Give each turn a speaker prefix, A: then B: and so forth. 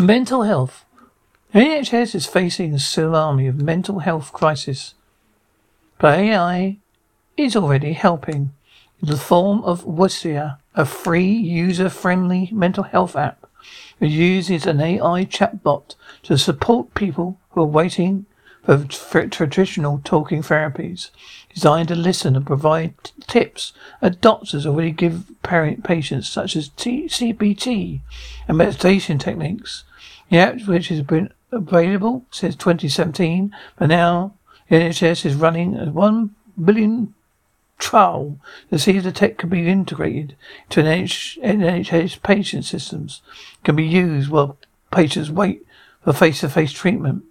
A: Mental health. NHS is facing a tsunami of mental health crisis. But AI is already helping in the form of Wistia, a free, user-friendly mental health app. that uses an AI chatbot to support people who are waiting for traditional talking therapies designed to listen and provide tips that doctors already give patients, such as T- CBT and meditation techniques. The app, which has been available since 2017, but now NHS is running a one billion trial to see if the tech can be integrated to NHS patient systems, can be used while patients wait for face-to-face treatment.